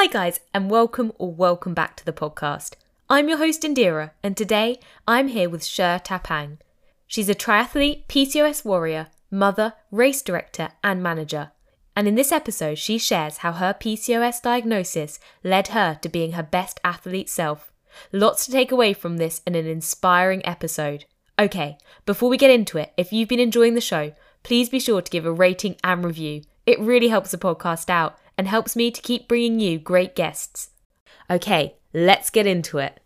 Hi, guys, and welcome or welcome back to the podcast. I'm your host, Indira, and today I'm here with Sher Tapang. She's a triathlete, PCOS warrior, mother, race director, and manager. And in this episode, she shares how her PCOS diagnosis led her to being her best athlete self. Lots to take away from this and an inspiring episode. Okay, before we get into it, if you've been enjoying the show, please be sure to give a rating and review. It really helps the podcast out and helps me to keep bringing you great guests. Okay, let's get into it.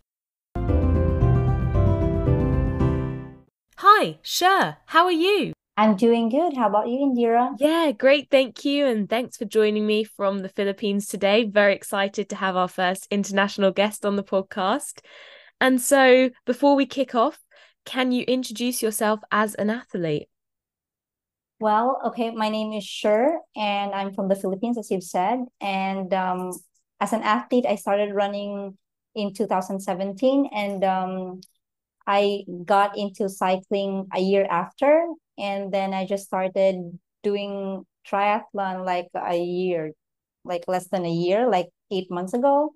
Hi, Sher, how are you? I'm doing good. How about you, Indira? Yeah, great. Thank you. And thanks for joining me from the Philippines today. Very excited to have our first international guest on the podcast. And so, before we kick off, can you introduce yourself as an athlete? Well, okay, my name is Sher, and I'm from the Philippines, as you've said. And um, as an athlete, I started running in 2017, and um, I got into cycling a year after and then I just started doing triathlon like a year, like less than a year, like eight months ago.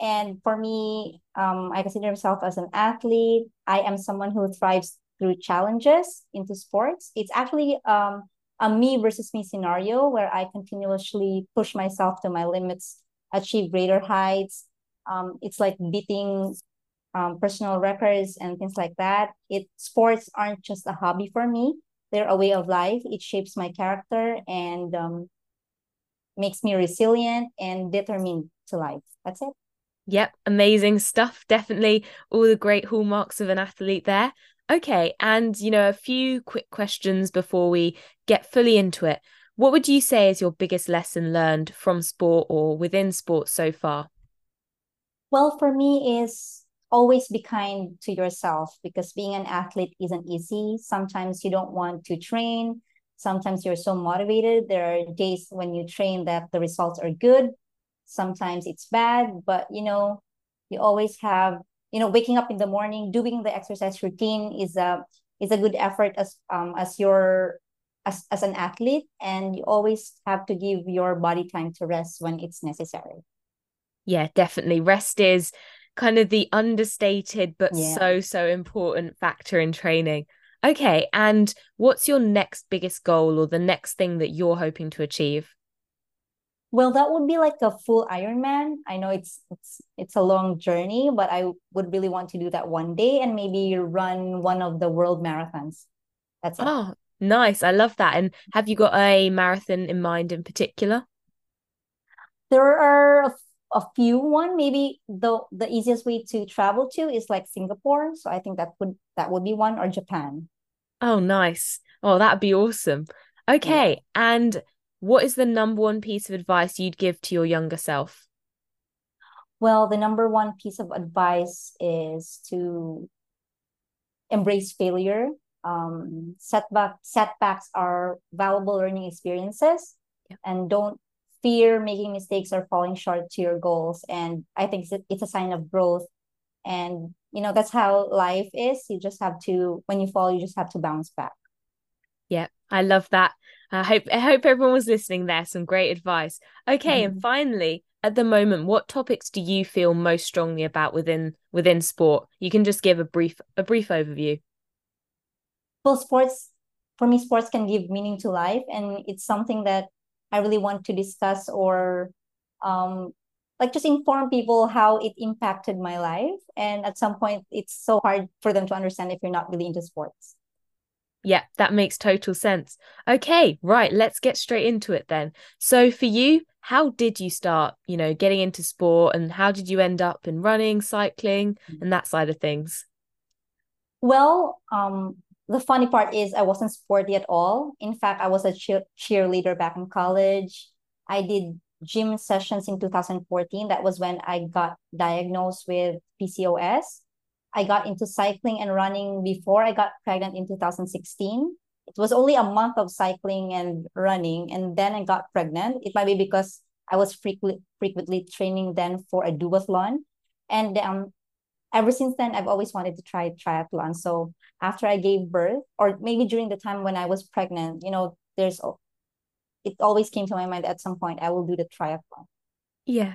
And for me, um, I consider myself as an athlete. I am someone who thrives through challenges into sports. It's actually um, a me versus me scenario where I continuously push myself to my limits, achieve greater heights. Um, it's like beating um, personal records and things like that. It sports aren't just a hobby for me they're a way of life. It shapes my character and um, makes me resilient and determined to life. That's it. Yep, amazing stuff. Definitely all the great hallmarks of an athlete there. Okay, and you know, a few quick questions before we get fully into it. What would you say is your biggest lesson learned from sport or within sport so far? Well, for me is always be kind to yourself because being an athlete isn't easy. Sometimes you don't want to train. Sometimes you're so motivated. There are days when you train that the results are good. Sometimes it's bad, but you know, you always have, you know, waking up in the morning, doing the exercise routine is a is a good effort as um as your as, as an athlete and you always have to give your body time to rest when it's necessary. Yeah, definitely. Rest is kind of the understated but yeah. so so important factor in training okay and what's your next biggest goal or the next thing that you're hoping to achieve well that would be like a full ironman. I know it's it's it's a long journey but i would really want to do that one day and maybe run one of the world marathons. That's it. oh nice. I love that. And have you got a marathon in mind in particular? There are a few one. Maybe the the easiest way to travel to is like singapore. So i think that would that would be one or japan. Oh nice. Oh that'd be awesome. Okay. Yeah. and what is the number one piece of advice you'd give to your younger self? Well the number one piece of advice is to embrace failure. Um setback setbacks are valuable learning experiences. Yeah. and don't fear making mistakes or falling short to your goals. And i think it's a sign of growth. And you know that's how life is. You just have to when you fall you just have to bounce back. Yeah i love that i hope i hope everyone was listening there some great advice okay mm-hmm. and finally at the moment what topics do you feel most strongly about within within sport you can just give a brief a brief overview well sports for me sports can give meaning to life and it's something that I really want to discuss or um, like just inform people how it impacted my life. And at some point, it's so hard for them to understand if you're not really into sports. Yeah, that makes total sense. Okay, right, let's get straight into it then. So for you, how did you start, you know, getting into sport and how did you end up in running, cycling, and that side of things? Well, um, the funny part is I wasn't sporty at all. In fact, I was a cheer- cheerleader back in college. I did gym sessions in 2014. That was when I got diagnosed with PCOS. I got into cycling and running before I got pregnant in 2016. It was only a month of cycling and running, and then I got pregnant. It might be because I was frequently frequently training then for a duathlon. And um, ever since then, I've always wanted to try triathlon. So after I gave birth, or maybe during the time when I was pregnant, you know, there's it always came to my mind at some point I will do the triathlon. Yeah,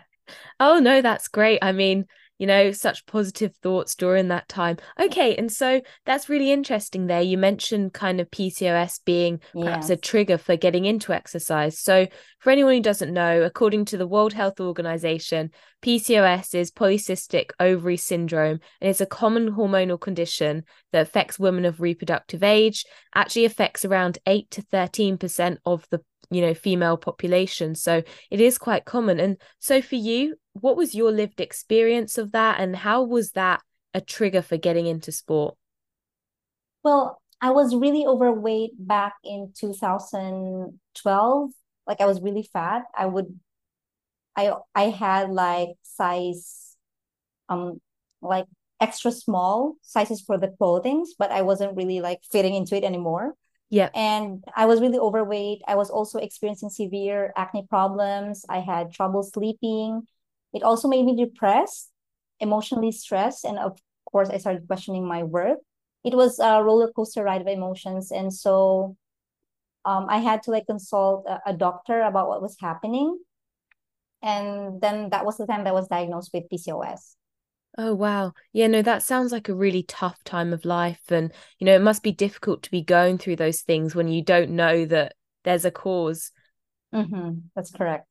Oh no, that's great. I mean, you know, such positive thoughts during that time. Okay, and so that's really interesting there. You mentioned kind of PCOS being perhaps Yes. a trigger for getting into exercise. So, for anyone who doesn't know, according to the World Health Organization, PCOS is polycystic ovary syndrome and it's a common hormonal condition that affects women of reproductive age, actually affects around 8 to 13% of the you know female population so it is quite common and so for you what was your lived experience of that and how was that a trigger for getting into sport Well, I was really overweight back in 2012. Like I was really fat. I would I I had like size um like extra small sizes for the clothings, but I wasn't really like fitting into it anymore. yeah And I was really overweight. I was also experiencing severe acne problems. I had trouble sleeping. It also made me depressed, emotionally stressed, and of course, I started questioning my worth. It was a roller coaster ride of emotions, and so um, I had to like consult a, a doctor about what was happening. And then that was the time that I was diagnosed with PCOS. oh wow yeah no that sounds like a really tough time of life and you know it must be difficult to be going through those things when you don't know that there's a cause Mm-hmm. That's correct.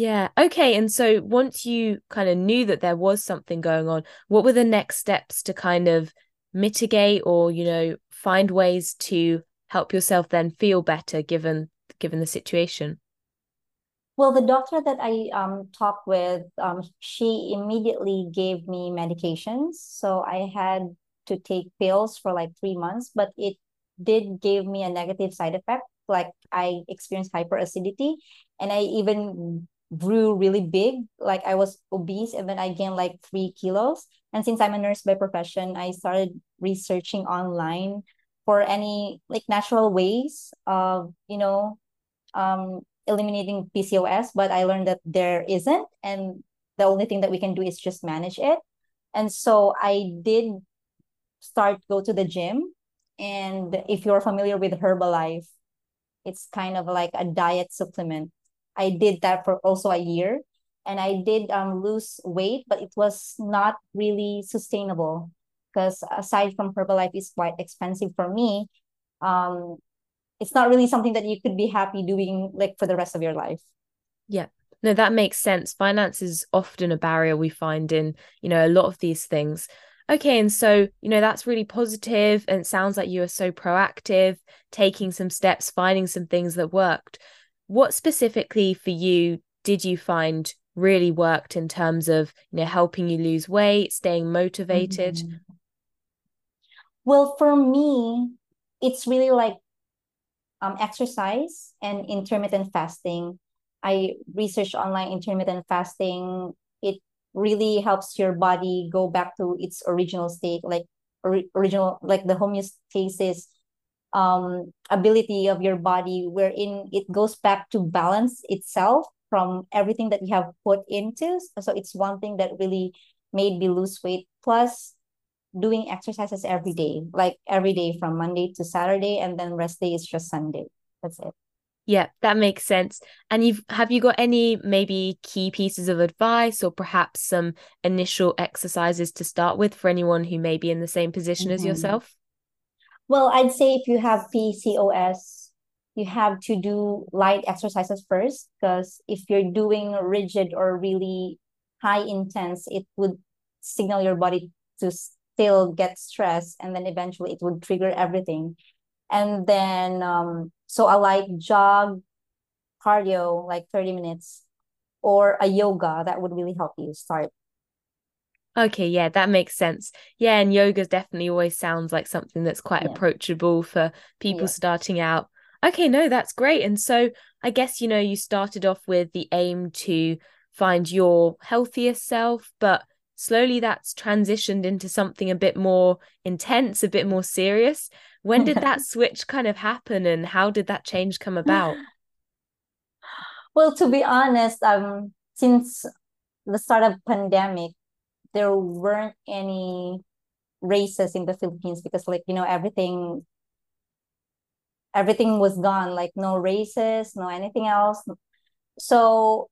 Yeah okay and so once you kind of knew that there was something going on what were the next steps to kind of mitigate or you know find ways to help yourself then feel better given given the situation Well, the doctor that I um talked with, um, she immediately gave me medications. So I had to take pills for like three months, but it did give me a negative side effect. Like I experienced hyperacidity and I even grew really big. Like I was obese and then I gained like three kilos. And since I'm a nurse by profession, I started researching online for any like natural ways of, you know, um eliminating PCOS, but I learned that there isn't. And the only thing that we can do is just manage it. And so I did start go to the gym. And if you're familiar with Herbalife, it's kind of like a diet supplement. I did that for also a year and I did um lose weight, but it was not really sustainable because aside from Herbalife is quite expensive for me. Um, it's not really something that you could be happy doing like for the rest of your life. Yeah. No, that makes sense. Finance is often a barrier we find in, you know, a lot of these things. Okay, and so, you know, that's really positive and sounds like you are so proactive, taking some steps, finding some things that worked. What specifically for you did you find really worked in terms of, you know, helping you lose weight, staying motivated? Mhm. Well, for me, it's really like um, exercise and intermittent fasting. I researched online intermittent fasting. It really helps your body go back to its original state, like ori- original, like the homeostasis um, ability of your body, wherein it goes back to balance itself from everything that you have put into. So it's one thing that really made me lose weight. Plus, doing exercises every day, like every day from Monday to Saturday, and then rest day is just Sunday. That's it. Yeah, that makes sense. And you've have you got any maybe key pieces of advice or perhaps some initial exercises to start with for anyone who may be in the same position as Mhm. yourself? Well, I'd say if you have PCOS, you have to do light exercises first because if you're doing rigid or really high intense, it would signal your body to still get stressed and then eventually it would trigger everything. And then um so a light jog, cardio, like 30 minutes, or a yoga that would really help you start. Okay, yeah, that makes sense. Yeah, and yoga definitely always sounds like something that's quite Yeah. approachable for people Yeah. starting out. Okay, no, that's great. And so I guess, you know, you started off with the aim to find your healthier self, but slowly that's transitioned into something a bit more intense, a bit more serious. When did that switch kind of happen and how did that change come about? Well, to be honest, um, since the start of pandemic, there weren't any races in the Philippines because like, you know, everything everything was gone, like no races, no anything else. So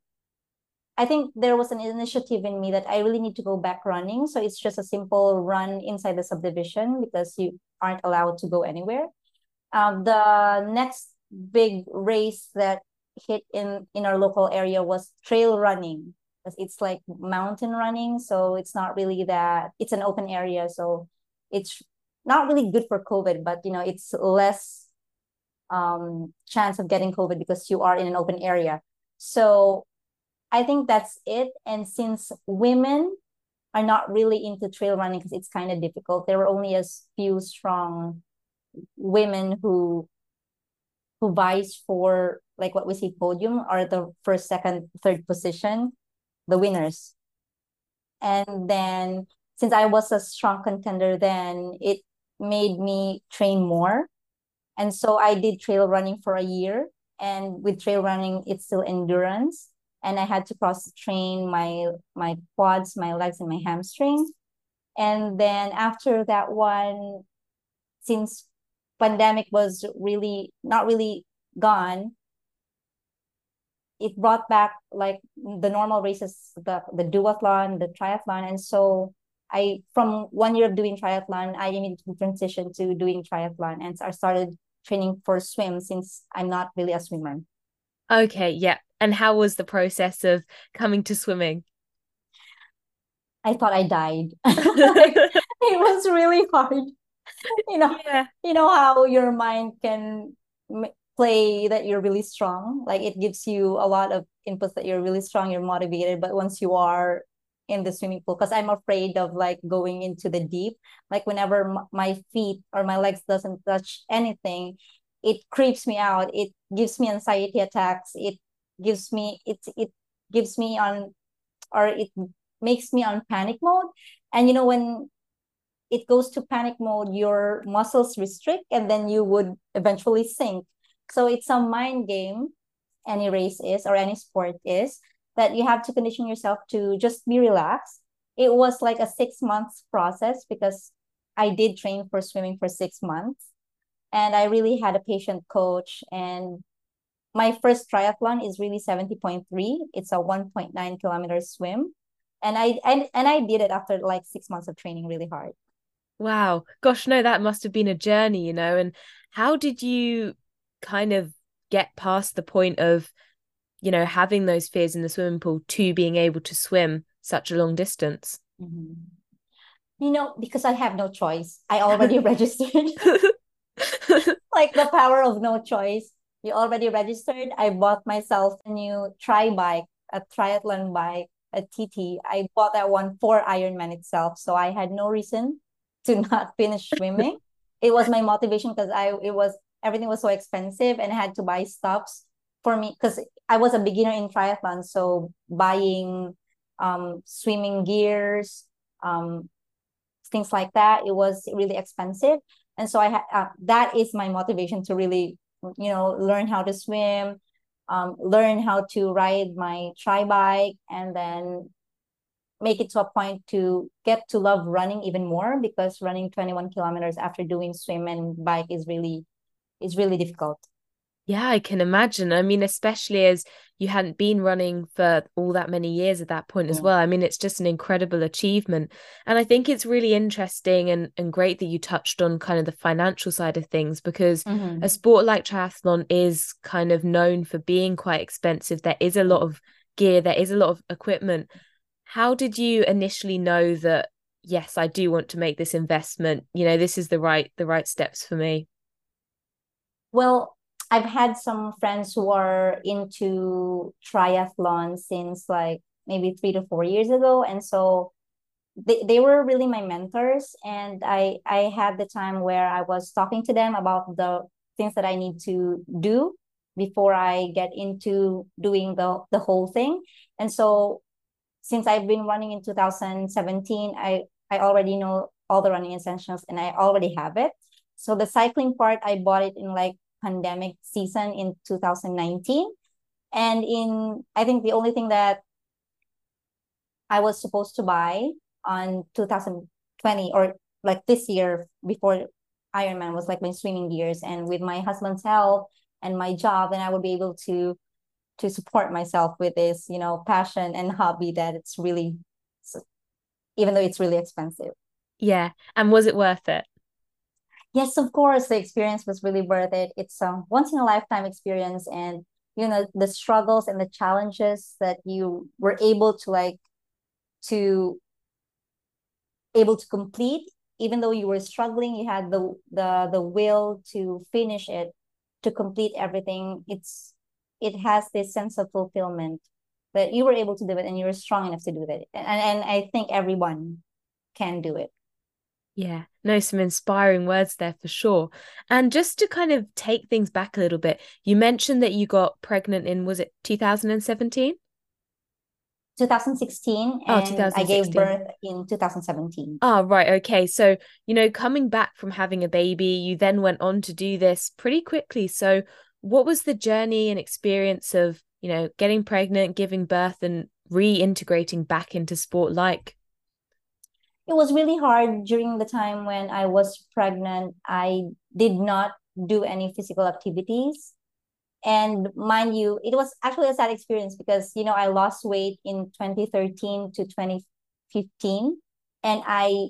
I think there was an initiative in me that I really need to go back running. So it's just a simple run inside the subdivision because you aren't allowed to go anywhere. Um, the next big race that hit in in our local area was trail running. It's like mountain running, so it's not really that it's an open area, so it's not really good for COVID, but you know it's less um chance of getting COVID because you are in an open area. So I think that's it. And since women are not really into trail running because it's kind of difficult, there were only a few strong women who who vies for like what we see podium are the first, second, third position, the winners. And then since I was a strong contender then, it made me train more. And so I did trail running for a year. And with trail running, it's still endurance and I had to cross train my my quads, my legs, and my hamstring. And then after that one, since pandemic was really not really gone, it brought back like the normal races, the the duathlon, the triathlon, and so I from one year of doing triathlon, I immediately transitioned to doing triathlon, and I started training for swim since I'm not really a swimmer. Okay, yeah. And how was the process of coming to swimming? I thought I died. it was really hard. You know, yeah. you know how your mind can play that you're really strong. Like it gives you a lot of inputs that you're really strong, you're motivated. But once you are in the swimming pool, because I'm afraid of like going into the deep. Like whenever my feet or my legs doesn't touch anything, it creeps me out. It gives me anxiety attacks. It gives me it it gives me on or it makes me on panic mode and you know when it goes to panic mode your muscles restrict and then you would eventually sink so it's a mind game any race is or any sport is that you have to condition yourself to just be relaxed. It was like a six months process because i did train for swimming for six months. And i really had a patient coach. And my first triathlon is really 70.3 it's a 1.9 kilometer swim. And I and, and i did it after like six months of training really hard. Wow. Gosh no that must have been a journey you know. And how did you kind of get past the point of you know having those fears in the swimming pool to being able to swim such a long distance mm-hmm. you know because i have no choice i already registered like the power of no choice you already registered. I bought myself a new tri bike, a triathlon bike, a TT. I bought that one for Ironman itself. So I had no reason to not finish swimming. it was my motivation because I it was everything was so expensive and I had to buy stuffs for me because I was a beginner in triathlon. So buying um swimming gears, um things like that, it was really expensive. And so I had uh, that is my motivation to really you know learn how to swim um, learn how to ride my tri bike and then make it to a point to get to love running even more because running 21 kilometers after doing swim and bike is really is really difficult yeah, I can imagine. I mean, especially as you hadn't been running for all that many years at that point yeah. as well. I mean, it's just an incredible achievement. And I think it's really interesting and, and great that you touched on kind of the financial side of things because mm-hmm. a sport like triathlon is kind of known for being quite expensive. There is a lot of gear, there is a lot of equipment. How did you initially know that yes, I do want to make this investment? You know, this is the right the right steps for me. Well, I've had some friends who are into triathlon since like maybe three to four years ago. And so they, they were really my mentors. And I, I had the time where I was talking to them about the things that I need to do before I get into doing the, the whole thing. And so since I've been running in 2017, I, I already know all the running essentials and I already have it. So the cycling part, I bought it in like pandemic season in 2019. And in, I think the only thing that I was supposed to buy on 2020 or like this year before Ironman was like my swimming gears. And with my husband's help and my job, then I would be able to to support myself with this you know passion and hobby that it's really even though it's really expensive yeah and was it worth it yes of course the experience was really worth it. It's a once in a lifetime experience and you know the struggles and the challenges that you were able to like to able to complete even though you were struggling you had the the the will to finish it to complete everything it's it has this sense of fulfillment that you were able to do it and you were strong enough to do that and and i think everyone can do it yeah no some inspiring words there for sure and just to kind of take things back a little bit you mentioned that you got pregnant in was it 2017 2016 and oh, 2016. I gave birth in 2017. Oh, ah, right. Okay. So, you know, coming back from having a baby, you then went on to do this pretty quickly. So, what was the journey and experience of, you know, getting pregnant, giving birth, and reintegrating back into sport like? It was really hard during the time when I was pregnant. I did not do any physical activities. And mind you it was actually a sad experience because you know i lost weight in 2013 to 2015 and i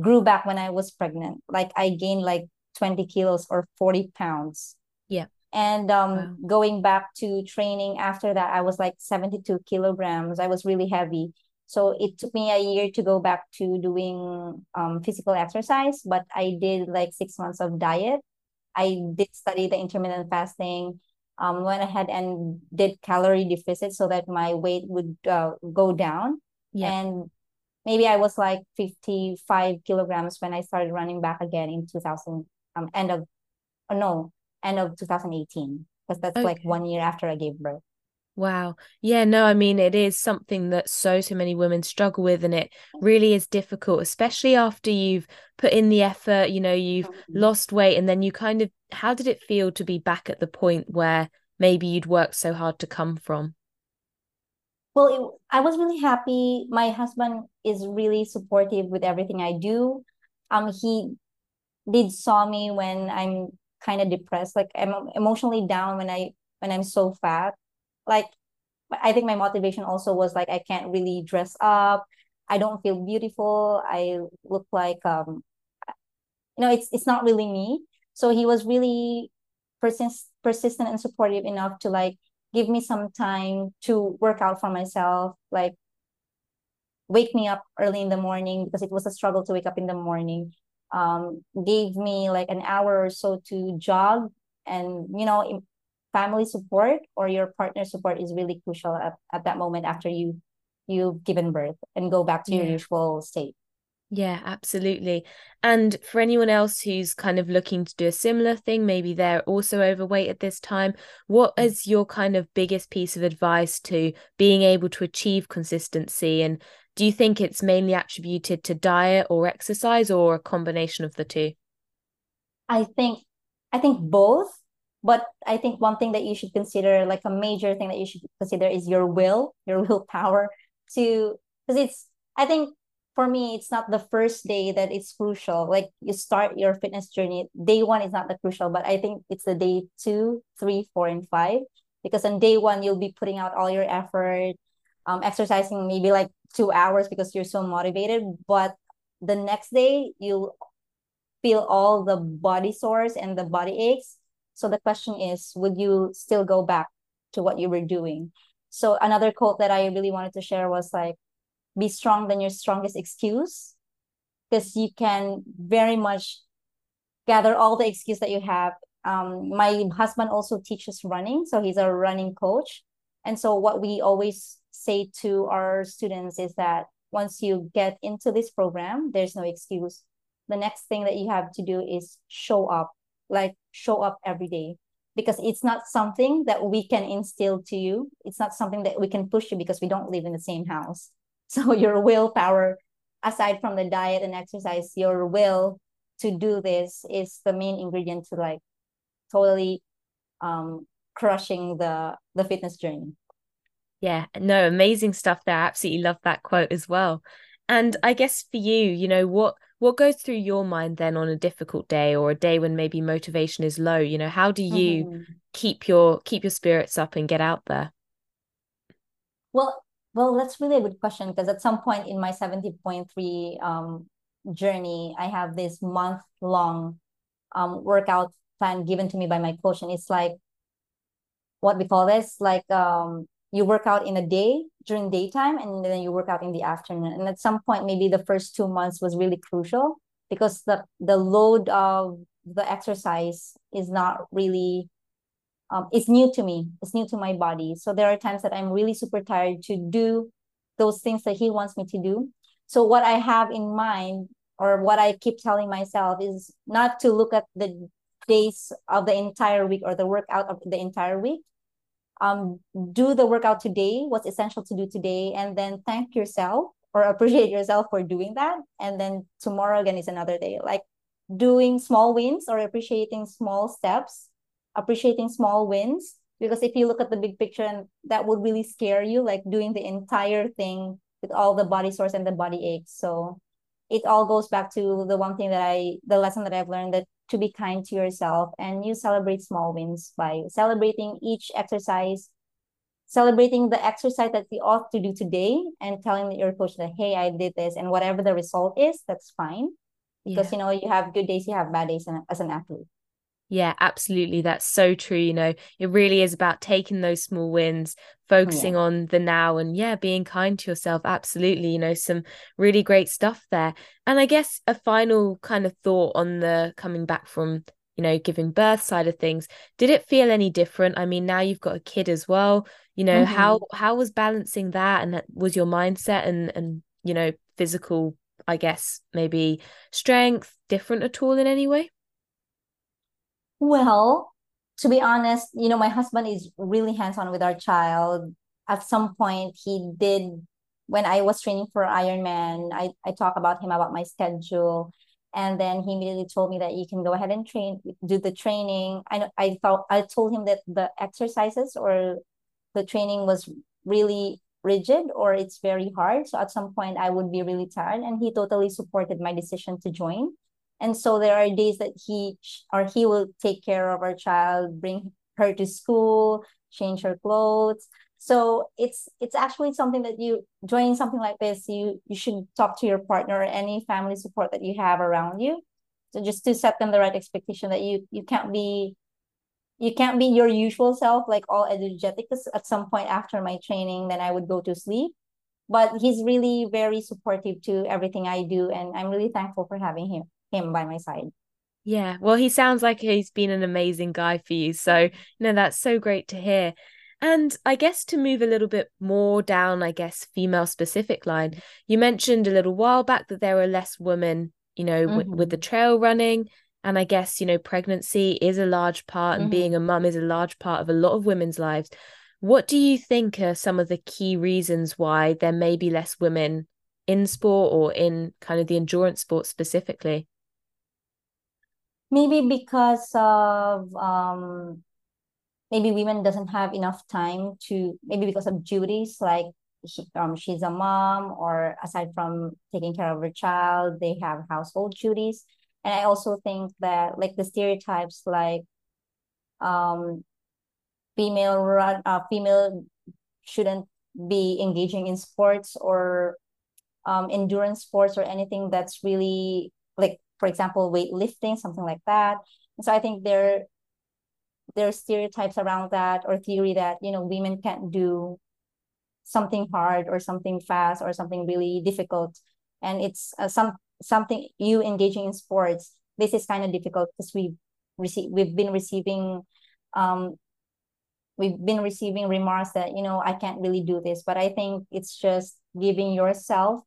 grew back when i was pregnant. Like i gained like 20 kilos or 40 pounds. Yeah. And um wow. going back to training after that i was like 72 kilograms. I was really heavy so it took me a year to go back to doing um, physical exercise but i did like six months of diet I did study the intermittent fasting, um, went ahead and did calorie deficit so that my weight would uh, go down. Yeah. And maybe I was like 55 kilograms when I started running back again in 2000, um, end of, oh no, end of 2018, because that's okay. like one year after I gave birth. Wow. Yeah, no, I mean, it is something that so, so many women struggle with, and it really is difficult, especially after you've put in the effort, you know, you've mm-hmm. lost weight, and then you kind of, how did it feel to be back at the point where maybe you'd worked so hard to come from? Well, it, I was really happy. My husband is really supportive with everything I do. Um, he did saw me when I'm kind of depressed, like I'm emotionally down when I when I'm so fat like I think my motivation also was like I can't really dress up. I don't feel beautiful. I look like um you know it's it's not really me. So he was really persist persistent and supportive enough to like give me some time to work out for myself, like wake me up early in the morning because it was a struggle to wake up in the morning. Um, gave me like an hour or so to jog and you know family support or your partner support is really crucial at, at that moment after you you've given birth and go back to yeah. your usual state yeah, absolutely. And for anyone else who's kind of looking to do a similar thing, maybe they're also overweight at this time, what mm. your kind of biggest piece of advice to being able to achieve consistency? And do you think it's mainly attributed to diet or exercise or a combination of the two? I think I think both but i think one thing that you should consider like a major thing that you should consider is your will your willpower to because it's i think for me it's not the first day that it's crucial. Like you start your fitness journey day one is not the crucial but i think it's the day two three four and five because on day one you'll be putting out all your effort um, exercising maybe like two hours because you're so motivated but the next day you'll feel all the body sores and the body aches so the question is, would you still go back to what you were doing? So another quote that I really wanted to share was like, be strong than your strongest excuse. Because you can very much gather all the excuse that you have. Um, my husband also teaches running, so he's a running coach. And so what we always say to our students is that once you get into this program, there's no excuse. The next thing that you have to do is show up like show up every day. Because it's not something that we can instill to you. It's not something that we can push you because we don't live in the same house. So your willpower aside from the diet and exercise your will to do this is the main ingredient to like totally um crushing the the fitness journey. Yeah. No amazing stuff. There I absolutely love that quote as well and i guess for you you know what what goes through your mind then on a difficult day or a day when maybe motivation is low you know how do you mm-hmm. keep your keep your spirits up and get out there? Well, well, that's really a good question because at some point in my 70.3 um, journey, I have this month long um, workout plan given to me by my coach. And it's like what we call this like um, you work out in a day during daytime and then you work out in the afternoon. And at some point, maybe the first two months was really crucial because the, the load of the exercise is not really um, it's new to me it's new to my body so there are times that i'm really super tired to do those things that he wants me to do so what i have in mind or what i keep telling myself is not to look at the days of the entire week or the workout of the entire week um do the workout today what's essential to do today and then thank yourself or appreciate yourself for doing that. And then tomorrow again is another day like doing small wins or appreciating small steps appreciating small wins. Because if you look at the big picture and that would really scare you like doing the entire thing with all the body sores and the body aches. So it all goes back to the one thing that i the lesson that i've learned that to be kind to yourself and you celebrate small wins by celebrating each exercise celebrating the exercise that you ought to do today and telling your coach that hey i did this and whatever the result is that's fine because yeah. you know you have good days you have bad days as an athlete yeah, absolutely. That's so true. You know, it really is about taking those small wins, focusing yeah. on the now, and yeah, being kind to yourself. Absolutely. You know, some really great stuff there. And I guess a final kind of thought on the coming back from, you know, giving birth side of things. Did it feel any different? I mean, now you've got a kid as well. You know, mm-hmm. how how was balancing that and was your mindset and and you know, physical, I guess, maybe strength different at all in any way? Well, to be honest, you know, my husband is really hands-on with our child. At some point, he did when I was training for Ironman, I, I talk about him about my schedule. And then he immediately told me that you can go ahead and train, do the training. I I thought I told him that the exercises or the training was really rigid or it's very hard. So at some point I would be really tired. And he totally supported my decision to join and so there are days that he or he will take care of our child bring her to school change her clothes. So it's it's actually something that you joining something like this you you should talk to your partner or any family support that you have around you. So just to set them the right expectation that you you can't be you can't be your usual self like all energetic because at some point after my training then i would go to sleep. But he's really very supportive to everything i do and i'm really thankful for having him him by my side. Yeah, well, he sounds like he's been an amazing guy for you. So, you know, that's so great to hear. And I guess to move a little bit more down, I guess, female specific line, you mentioned a little while back that there are less women, you know, mm-hmm. w- with the trail running. And I guess, you know, pregnancy is a large part, and mm-hmm. being a mum is a large part of a lot of women's lives. What do you think are some of the key reasons why there may be less women in sport or in kind of the endurance sport specifically? Maybe because of um maybe women doesn't have enough time to maybe because of duties like she, um she's a mom or aside from taking care of her child they have household duties. And i also think that like the stereotypes like um female run uh, female shouldn't be engaging in sports or um endurance sports or anything that's really like for example, weightlifting, something like that. And so I think there there are stereotypes around that or theory that you know women can't do something hard or something fast or something really difficult and it's uh, some something you engaging in sports this is kind of difficult because we receive we've been receiving um we've been receiving remarks that you know i can't really do this but i think it's just giving yourself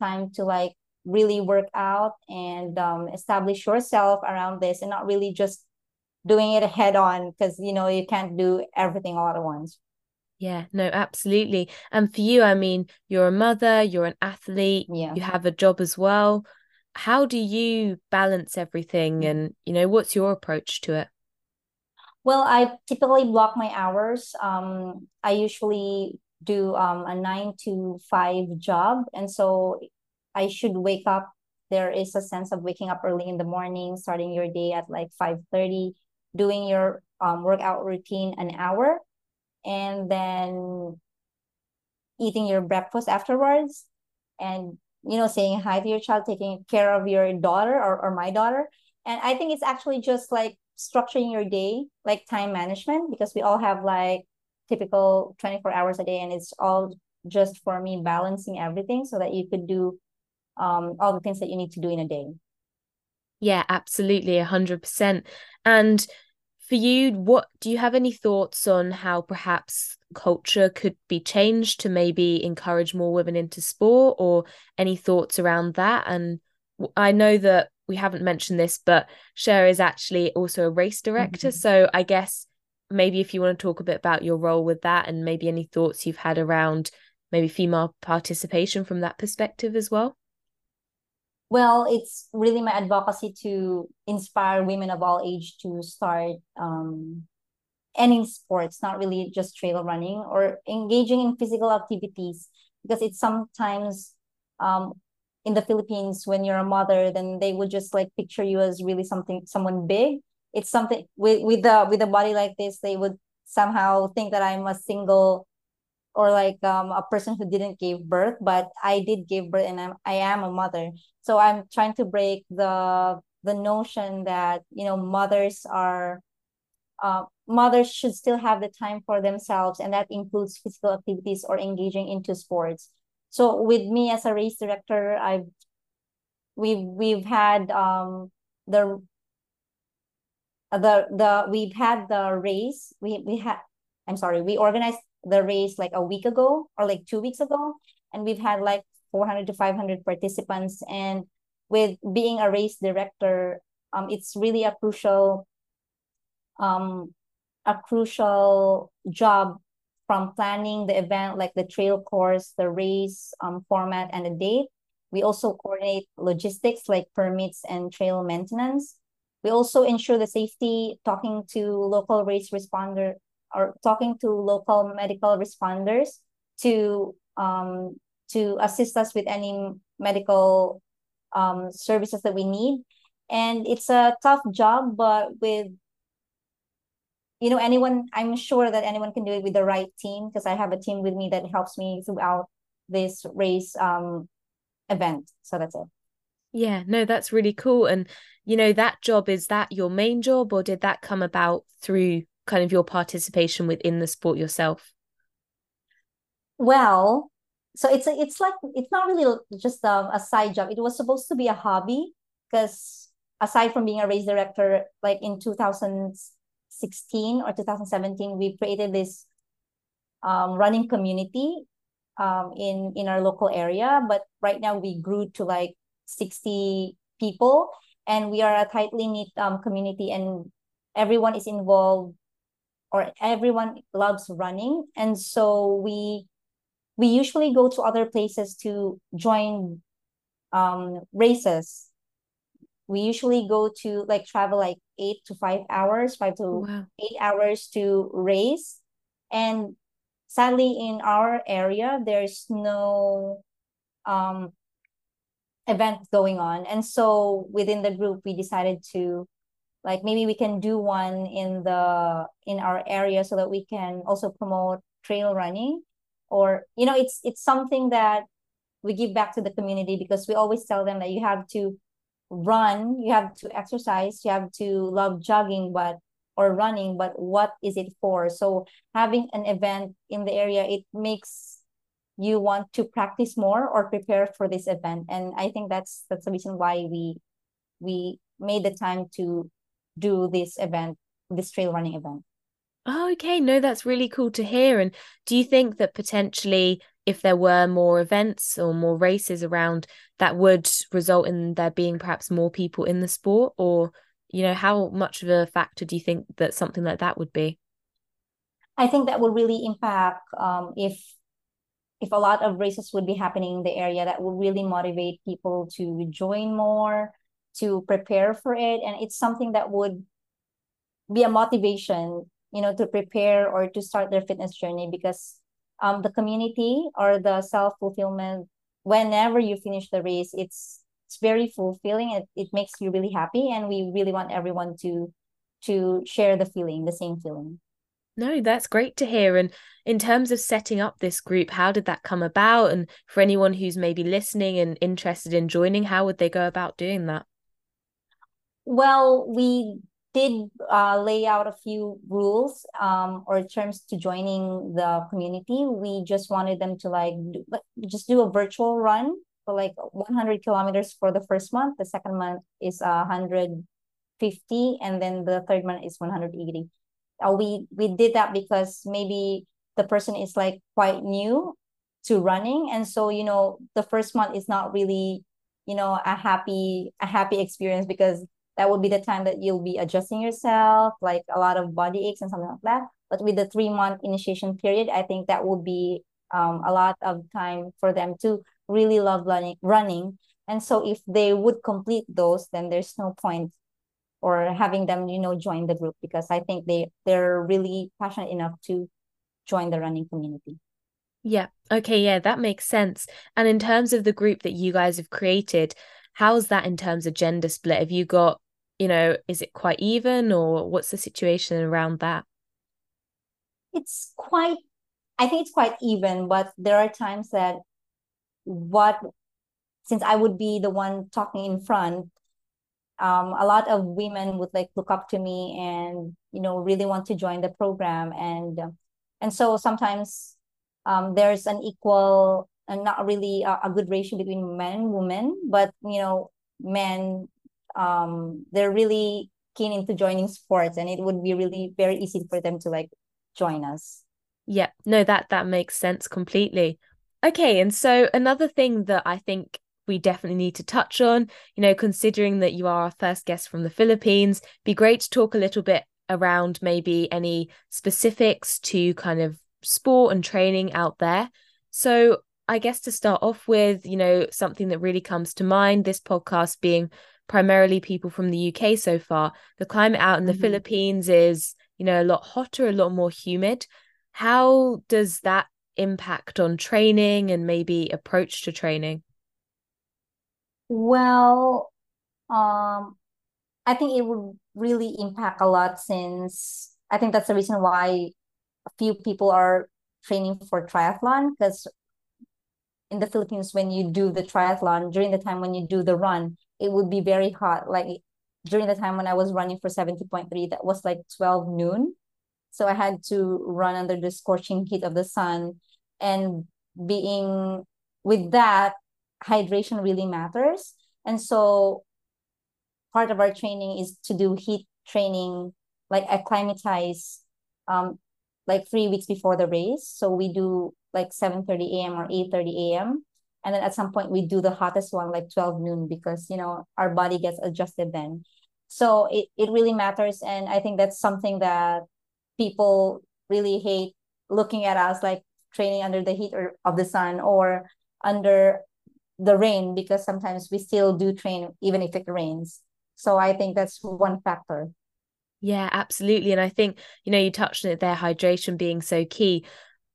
time to like really work out and um, establish yourself around this and not really just doing it head on because you know you can't do everything all at once. Yeah no absolutely. And for you i mean you're a mother you're an athlete yeah. you have a job as well. How do you balance everything and you know what's your approach to it? Well i typically block my hours. Um i usually do um, a nine to five job. And so I should wake up. There is a sense of waking up early in the morning, starting your day at like 5:30, doing your um, workout routine an hour and then eating your breakfast afterwards and you know saying hi to your child taking care of your daughter or, or my daughter and i think it's actually just like structuring your day like time management because we all have like typical 24 hours a day and it's all just for me balancing everything so that you could do um, all the things that you need to do in a day. Yeah absolutely 100% and for you what do you have any thoughts on how perhaps culture could be changed to maybe encourage more women into sport or any thoughts around that? And i know that we haven't mentioned this but Sher is actually also a race director mm-hmm. so i guess maybe if you want to talk a bit about your role with that and maybe any thoughts you've had around maybe female participation from that perspective as well well it's really my advocacy to inspire women of all age to start um, any sports not really just trail running or engaging in physical activities because it's sometimes um, in the philippines when you're a mother then they would just like picture you as really something someone big. It's something with with the with a body like this they would somehow think that i'm a single or like um, a person who didn't give birth but i did give birth and I'm, i am a mother. So i'm trying to break the the notion that you know mothers are uh, mothers should still have the time for themselves and that includes physical activities or engaging into sports. So with me as a race director i've we've we've had um the the the we've had the race. We we had i'm sorry we organized the race like a week ago or like two weeks ago. And we've had like 400 to 500 participants. And with being a race director um it's really a crucial um a crucial job from planning the event like the trail course the race um format and the date. We also coordinate logistics like permits and trail maintenance. We also ensure the safety, talking to local race responder or talking to local medical responders to um, to assist us with any medical um, services that we need. And it's a tough job, but with you know anyone, I'm sure that anyone can do it with the right team because I have a team with me that helps me throughout this race um, event. So that's it. Yeah, no, that's really cool. And, you know, that job, is that your main job or did that come about through kind of your participation within the sport yourself? Well, so it's a, it's like it's not really just a, a side job. It was supposed to be a hobby because aside from being a race director, like in 2016 or 2017, we created this um, running community um, in in our local area. But right now we grew to like 60 people and we are a tightly knit um, community and everyone is involved or everyone loves running. And so we we usually go to other places to join um races. We usually go to like travel like eight to five hours five to wow. eight hours to race. And sadly in our area there's no um event going on. And so within the group we decided to like maybe we can do one in the in our area so that we can also promote trail running. Or you know it's it's something that we give back to the community because we always tell them that you have to run you have to exercise you have to love jogging but or running but what is it for? So having an event in the area it makes you want to practice more or prepare for this event. And i think that's that's the reason why we we made the time to do this event this trail running event. Oh okay. No that's really cool to hear. And do you think that potentially if there were more events or more races around that would result in there being perhaps more people in the sport? Or you know how much of a factor do you think that something like that would be? I think that would really impact um, if if a lot of races would be happening in the area that would really motivate people to join more to prepare for it and it's something that would be a motivation you know to prepare or to start their fitness journey because um the community or the self fulfillment whenever you finish the race it's it's very fulfilling it, it makes you really happy and we really want everyone to to share the feeling, the same feeling. No, that's great to hear. And in terms of setting up this group, how did that come about? And for anyone who's maybe listening and interested in joining, how would they go about doing that? Well, we did uh, lay out a few rules um, or terms to joining the community. We just wanted them to like do, just do a virtual run for like 100 kilometers for the first month. The second month is uh, 150, and then the third month is 180. Uh, we we did that because maybe the person is like quite new to running, and so you know the first month is not really you know a happy a happy experience because that would be the time that you'll be adjusting yourself, like a lot of body aches and something like that. But with the three month initiation period, I think that would be um, a lot of time for them to really love running. running. And so if they would complete those, then there's no point or having them, you know, join the group because I think they they're really passionate enough to join the running community. Yeah. Okay. Yeah, that makes sense. And in terms of the group that you guys have created, how's that in terms of gender split? Have you got you know, is it quite even or what's the situation around that? It's quite, I think it's quite even, but there are times that what, since I would be the one talking in front, um, a lot of women would like look up to me and you know really want to join the program and and so sometimes um, there's an equal and not really a, a good ratio between men and women but you know men um they're really keen into joining sports and it would be really very easy for them to like join us. Yeah. No that that makes sense completely. Okay and so another thing that i think we definitely need to touch on you know considering that you are our first guest from the philippines be great to talk a little bit around maybe any specifics to kind of sport and training out there. So i guess to start off with you know something that really comes to mind this podcast being primarily people from the UK so far. The climate out in the mm-hmm. Philippines is, you know, a lot hotter, a lot more humid. How does that impact on training and maybe approach to training? Well, um, I think it would really impact a lot since I think that's the reason why a few people are training for triathlon because in the Philippines, when you do the triathlon during the time when you do the run, it would be very hot. Like during the time when I was running for 70.3, that was like 12 noon. So I had to run under the scorching heat of the sun. And being with that, hydration really matters. And so part of our training is to do heat training, like acclimatize um like three weeks before the race. So we do like 7 30 a.m. or 8 30 a.m and then at some point we do the hottest one like 12 noon because you know our body gets adjusted then. So it, it really matters. And i think that's something that people really hate looking at us like training under the heat or, of the sun or under the rain because sometimes we still do train even if it rains. So i think that's one factor. Yeah absolutely. And i think you know you touched on it there hydration being so key.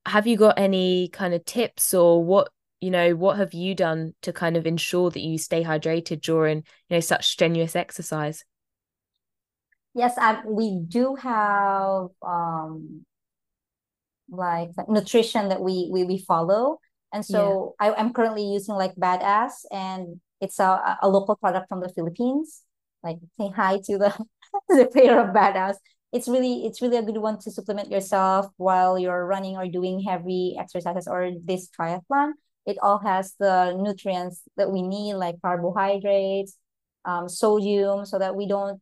Have you got any kind of tips or what you know what have you done to kind of ensure that you stay hydrated during you know such strenuous exercise? Yes I, we do have um like nutrition that we we, we follow. And so yeah. I, i'm currently using like badass and it's a, a local product from the philippines. Like say hi to the the pair of badass. It's really it's really a good one to supplement yourself while you're running or doing heavy exercises or this triathlon it all has the nutrients that we need, like carbohydrates, um, sodium, so that we don't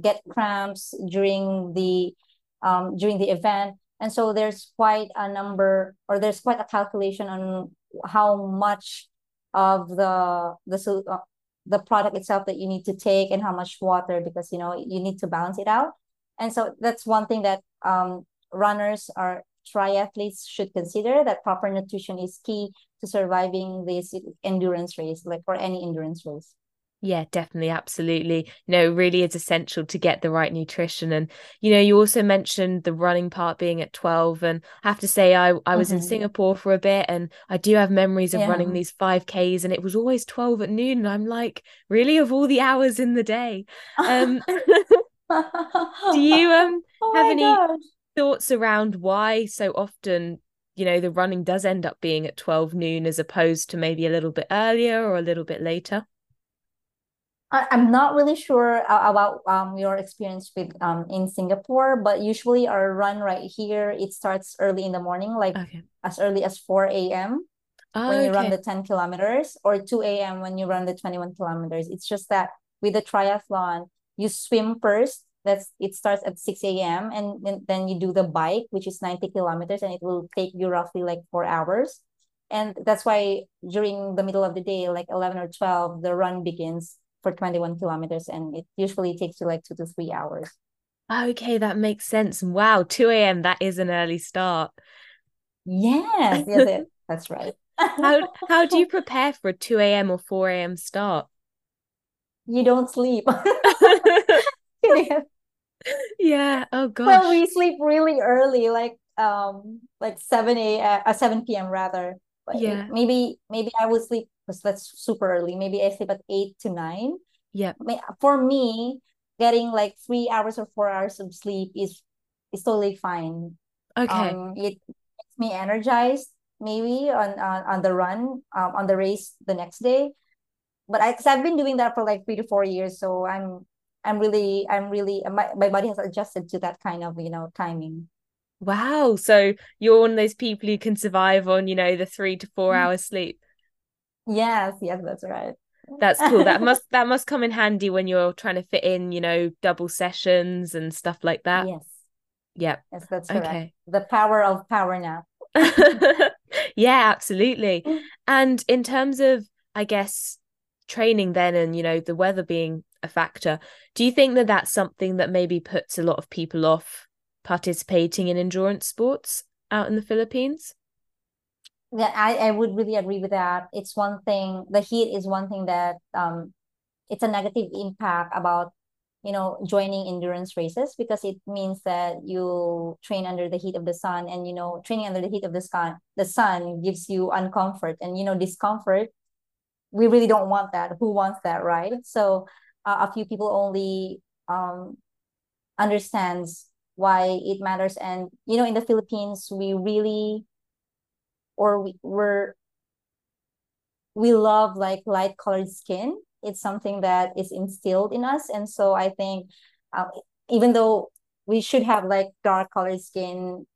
get cramps during the um, during the event. And so there's quite a number, or there's quite a calculation on how much of the the uh, the product itself that you need to take and how much water because you know you need to balance it out. And so that's one thing that um, runners are triathletes should consider that proper nutrition is key to surviving this endurance race, like for any endurance race. Yeah, definitely, absolutely. Know, really is essential to get the right nutrition. And you know, you also mentioned the running part being at twelve, and I have to say, I I was mm-hmm. in Singapore for a bit, and I do have memories of yeah. running these five Ks, and it was always twelve at noon, and I'm like, really, of all the hours in the day, um. Do you um oh have any gosh. Thoughts around why so often, you know, the running does end up being at 12 noon as opposed to maybe a little bit earlier or a little bit later? I'm not really sure about um your experience with um in Singapore, but usually our run right here it starts early in the morning, like Okay. as early as 4 a.m. when Oh, you run the 10 kilometers or 2 a.m. when you run the 21 kilometers. It's just that with the triathlon, you swim first. That's it starts at 6 a.m. and then, then you do the bike, which is 90 kilometers, and it will take you roughly like four hours. And that's why during the middle of the day, like 11 or 12, the run begins for 21 kilometers, and it usually takes you like two to three hours. Okay, that makes sense. Wow, 2 a.m. That is an early start. Yes, yes, it, that's right. How how do you prepare for a 2 a.m. or 4 a.m. start? you don't sleep. Yeah. Oh gosh. Well, we sleep really early, like um like 7 a uh, 7 p.m. rather. But Yeah. maybe maybe I would sleep because that's super early. Maybe I sleep at 8 to 9. Yeah. For me, getting like three hours or four hours of sleep is is totally fine. Okay. Um, it makes me energized maybe on on, on the run, um, on the race the next day. But I, cause I've been doing that for like three to four years, so I'm I'm really I'm really my, my body has adjusted to that kind of you know timing. Wow. So you're one of those people who can survive on, you know, the three to four mm. hours sleep. Yes, yes, that's right. That's cool. That must that must come in handy when you're trying to fit in, you know, double sessions and stuff like that. Yes, Yep. yes, that's correct. Okay. The power of power nap. Yeah, absolutely. And in terms of, I guess, training then and, you know, the weather being a factor, do you think that that's something that maybe puts a lot of people off participating in endurance sports out in the Philippines? Yeah, I, I would really agree with that. It's one thing, the heat is one thing that um it's a negative impact about, you know, joining endurance races because it means that you train under the heat of the sun and you know, training under the heat of the sun, the sun gives you uncomfort and you know, discomfort. We really don't want that. Who wants that, right? So uh, a few people only um understands why it matters. And you know, in the Philippines, we really or we, we're we love like light colored skin. It's something that is instilled in us. And so i think uh, even though we should have like dark colored skin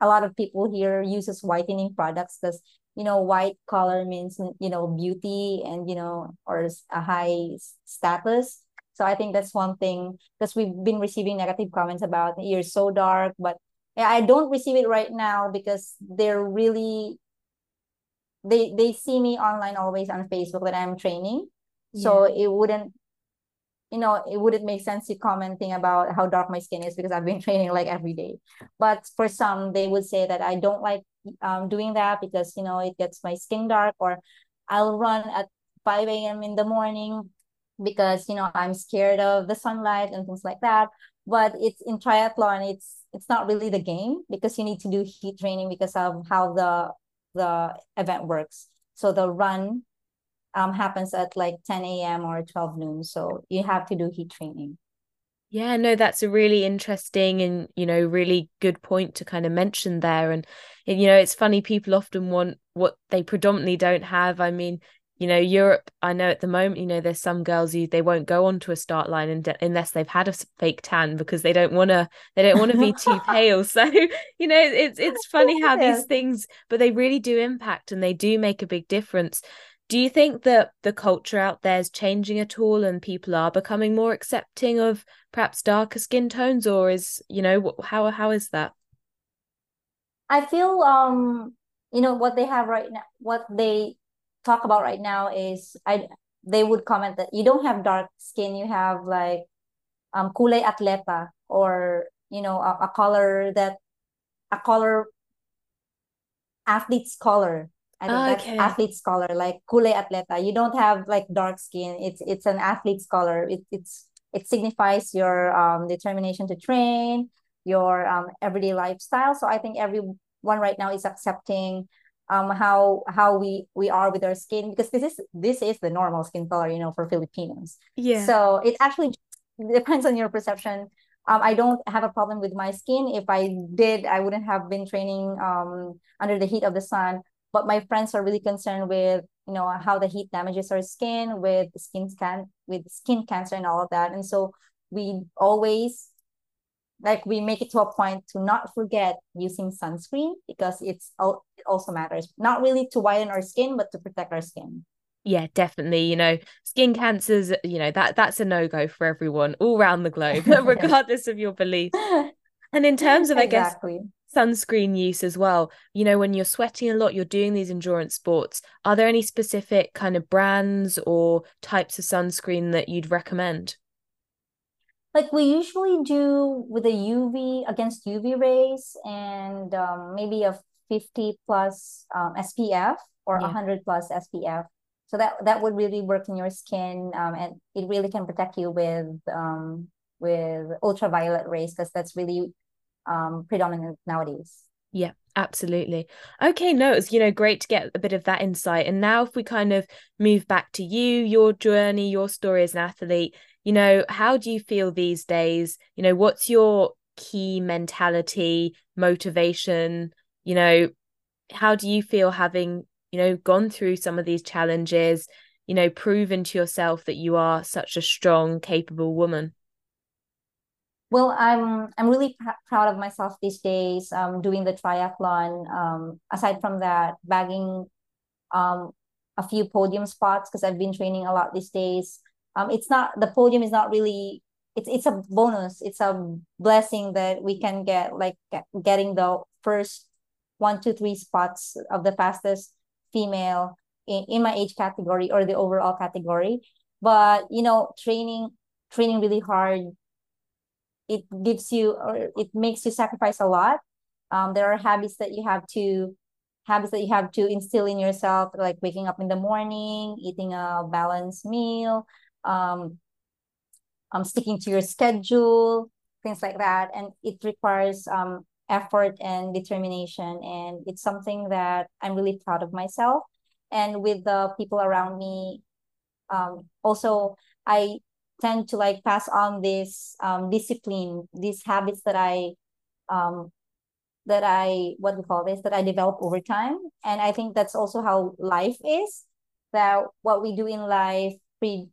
a lot of people here uses whitening products. Because you know white color means you know beauty and you know or a high status so i think that's one thing because we've been receiving negative comments about you're so dark but yeah, i don't receive it right now because they're really they they see me online always on Facebook that I'm training. So it wouldn't, you know, it wouldn't make sense you commenting about how dark my skin is because I've been training like every day. But for some, they would say that I don't like um doing that because you know it gets my skin dark, or I'll run at 5 a.m. in the morning because you know I'm scared of the sunlight and things like that. But it's in triathlon, it's it's not really the game because you need to do heat training because of how the the event works. So the run um happens at like 10 a.m. or 12 noon. So you have to do heat training. Yeah, no, that's a really interesting and, you know, really good point to kind of mention there. And, and, you know, it's funny, people often want what they predominantly don't have. I mean, you know, Europe, I know at the moment, you know, there's some girls who they won't go onto a start line and, unless they've had a fake tan because they don't want to, they don't want to be too pale. So, you know, it's it's funny how these things, but they really do impact and they do make a big difference. Do you think that the culture out there is changing at all and people are becoming more accepting of perhaps darker skin tones or is, you know, how how is that? I feel um you know what they have right now what they talk about right now is I they would comment that you don't have dark skin you have like um kulay atleta or you know a, a color that a color athlete's color I think that's Okay. athlete's color like kulay atleta you don't have like dark skin it's it's an athlete's color it, it's it signifies your um determination to train your um everyday lifestyle so I think everyone right now is accepting um how how we we are with our skin because this is this is the normal skin color you know for Filipinos Yeah. so it actually depends on your perception um, I don't have a problem with my skin. If I did, I wouldn't have been training um, under the heat of the sun. But my friends are really concerned with you know how the heat damages our skin with skin can with skin cancer and all of that. And so we always like we make it to a point to not forget using sunscreen because it's all it also matters not really to whiten our skin but to protect our skin yeah definitely you know skin cancers you know that that's a no-go for everyone all around the globe regardless of your belief and in terms of exactly. i guess sunscreen use as well. You know when you're sweating a lot you're doing these endurance sports are there any specific kind of brands or types of sunscreen that you'd recommend? Like we usually do with a uv against uv rays and um, maybe a 50 plus um, spf or yeah. 100 plus spf so that that would really work in your skin um, and it really can protect you with um, with ultraviolet rays because that's really um, predominant nowadays. Yeah absolutely. Okay no it's you know great to get a bit of that insight. And now if we kind of move back to you your journey your story as an athlete you know how do you feel these days? You know what's your key mentality motivation? You know how do you feel having you know gone through some of these challenges you know proven to yourself that you are such a strong capable woman well i'm i'm really pr- proud of myself these days um doing the triathlon. Um aside from that bagging um a few podium spots because i've been training a lot these days. Um it's not the podium is not really it's it's a bonus. It's a blessing that we can get like getting the first one two three spots of the fastest female in, in my age category or the overall category. But you know training training really hard it gives you or it makes you sacrifice a lot. Um, there are habits that you have to habits that you have to instill in yourself like waking up in the morning eating a balanced meal um, um sticking to your schedule things like that. And it requires um effort and determination. And it's something that i'm really proud of myself. And with the people around me um, also i tend to like pass on this um, discipline these habits that i um, that i what we call this that i develop over time and i think that's also how life is that what we do in life pre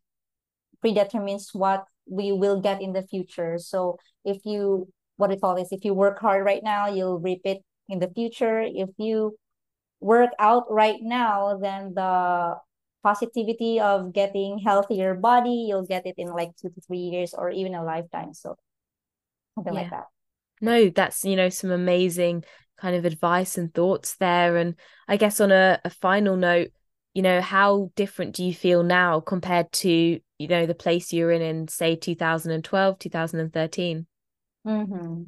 predetermines what we will get in the future so if you what you call this? If you work hard right now, you'll reap it in the future. If you work out right now, then the positivity of getting healthier body, you'll get it in like two to three years or even a lifetime. So something yeah. like that. No, that's you know some amazing kind of advice and thoughts there. And I guess on a, a final note, you know, how different do you feel now compared to, you know, the place you were in in say 2012, 2013? Mm-hmm.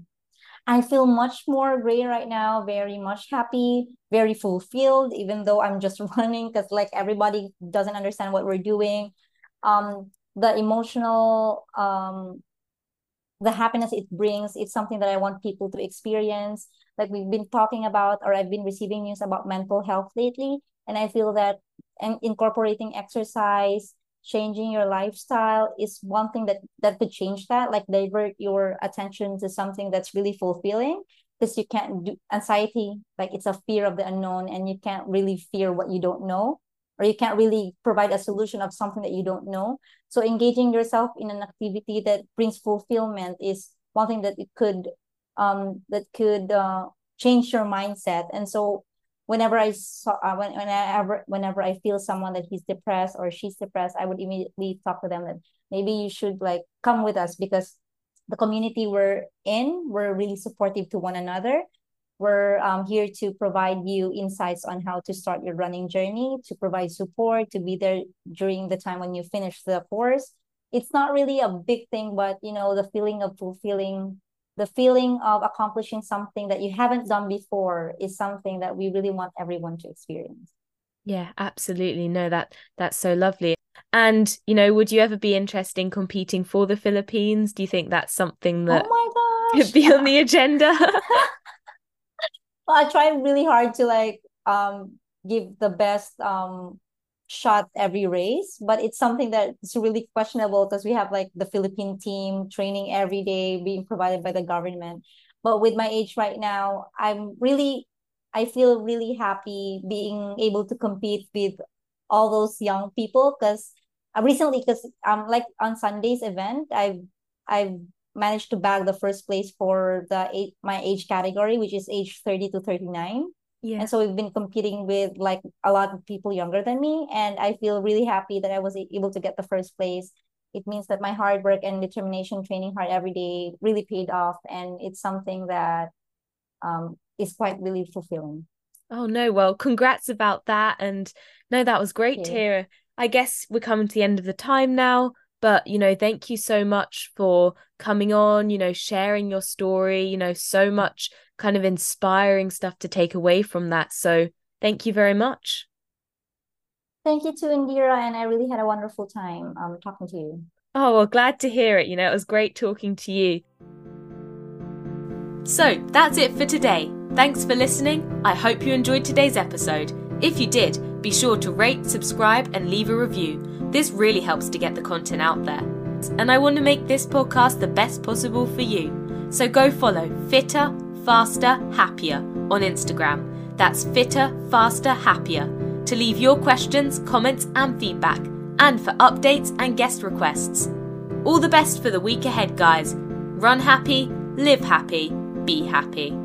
I feel much more great right now, very much happy, very fulfilled, even though I'm just running because like everybody doesn't understand what we're doing. Um, the emotional um the happiness it brings, it's something that I want people to experience. Like we've been talking about, or I've been receiving news about mental health lately. And I feel that and incorporating exercise, changing your lifestyle is one thing that that could change that like divert your attention to something that's really fulfilling because you can't do anxiety like it's a fear of the unknown and you can't really fear what you don't know or you can't really provide a solution of something that you don't know. So engaging yourself in an activity that brings fulfillment is one thing that it could um that could uh, change your mindset. And so whenever I saw uh, when whenever whenever I feel someone that he's depressed or she's depressed, I would immediately talk to them that maybe you should like come with us because the community we're in, we're really supportive to one another. We're um, here to provide you insights on how to start your running journey, to provide support, to be there during the time when you finish the course. It's not really a big thing, but you know, the feeling of fulfilling the feeling of accomplishing something that you haven't done before is something that we really want everyone to experience. Yeah absolutely. No that that's so lovely. And you know would you ever be interested in competing for the philippines? Do you think that's something that oh could be on the agenda? Well i try really hard to like um give the best um shot every race, but it's something that's really questionable because we have like the Philippine team training every day being provided by the government. But with my age right now, I'm really I feel really happy being able to compete with all those young people because uh, recently because I'm um like on Sunday's event I've I've managed to bag the first place for the eight my age category which is age 30 to 39 yeah. And so we've been competing with like a lot of people younger than me. And I feel really happy that I was able to get the first place. It means that my hard work and determination, training hard every day really paid off. And it's something that um, is quite really fulfilling. Oh, no. Well, congrats about that. And no, that was great to hear. I guess we're coming to the end of the time now. But, you know, thank you so much for coming on, you know, sharing your story, you know, so much kind of inspiring stuff to take away from that. So thank you very much. Thank you to Indira, and I really had a wonderful time um, talking to you. Oh, well, glad to hear it. You know, it was great talking to you. So that's it for today. Thanks for listening. I hope you enjoyed today's episode. If you did, be sure to rate, subscribe, and leave a review. This really helps to get the content out there. And I want to make this podcast the best possible for you. So go follow Fitter, Faster, Happier on Instagram. That's Fitter, Faster, Happier to leave your questions, comments, and feedback, and for updates and guest requests. All the best for the week ahead, guys. Run happy, live happy, be happy.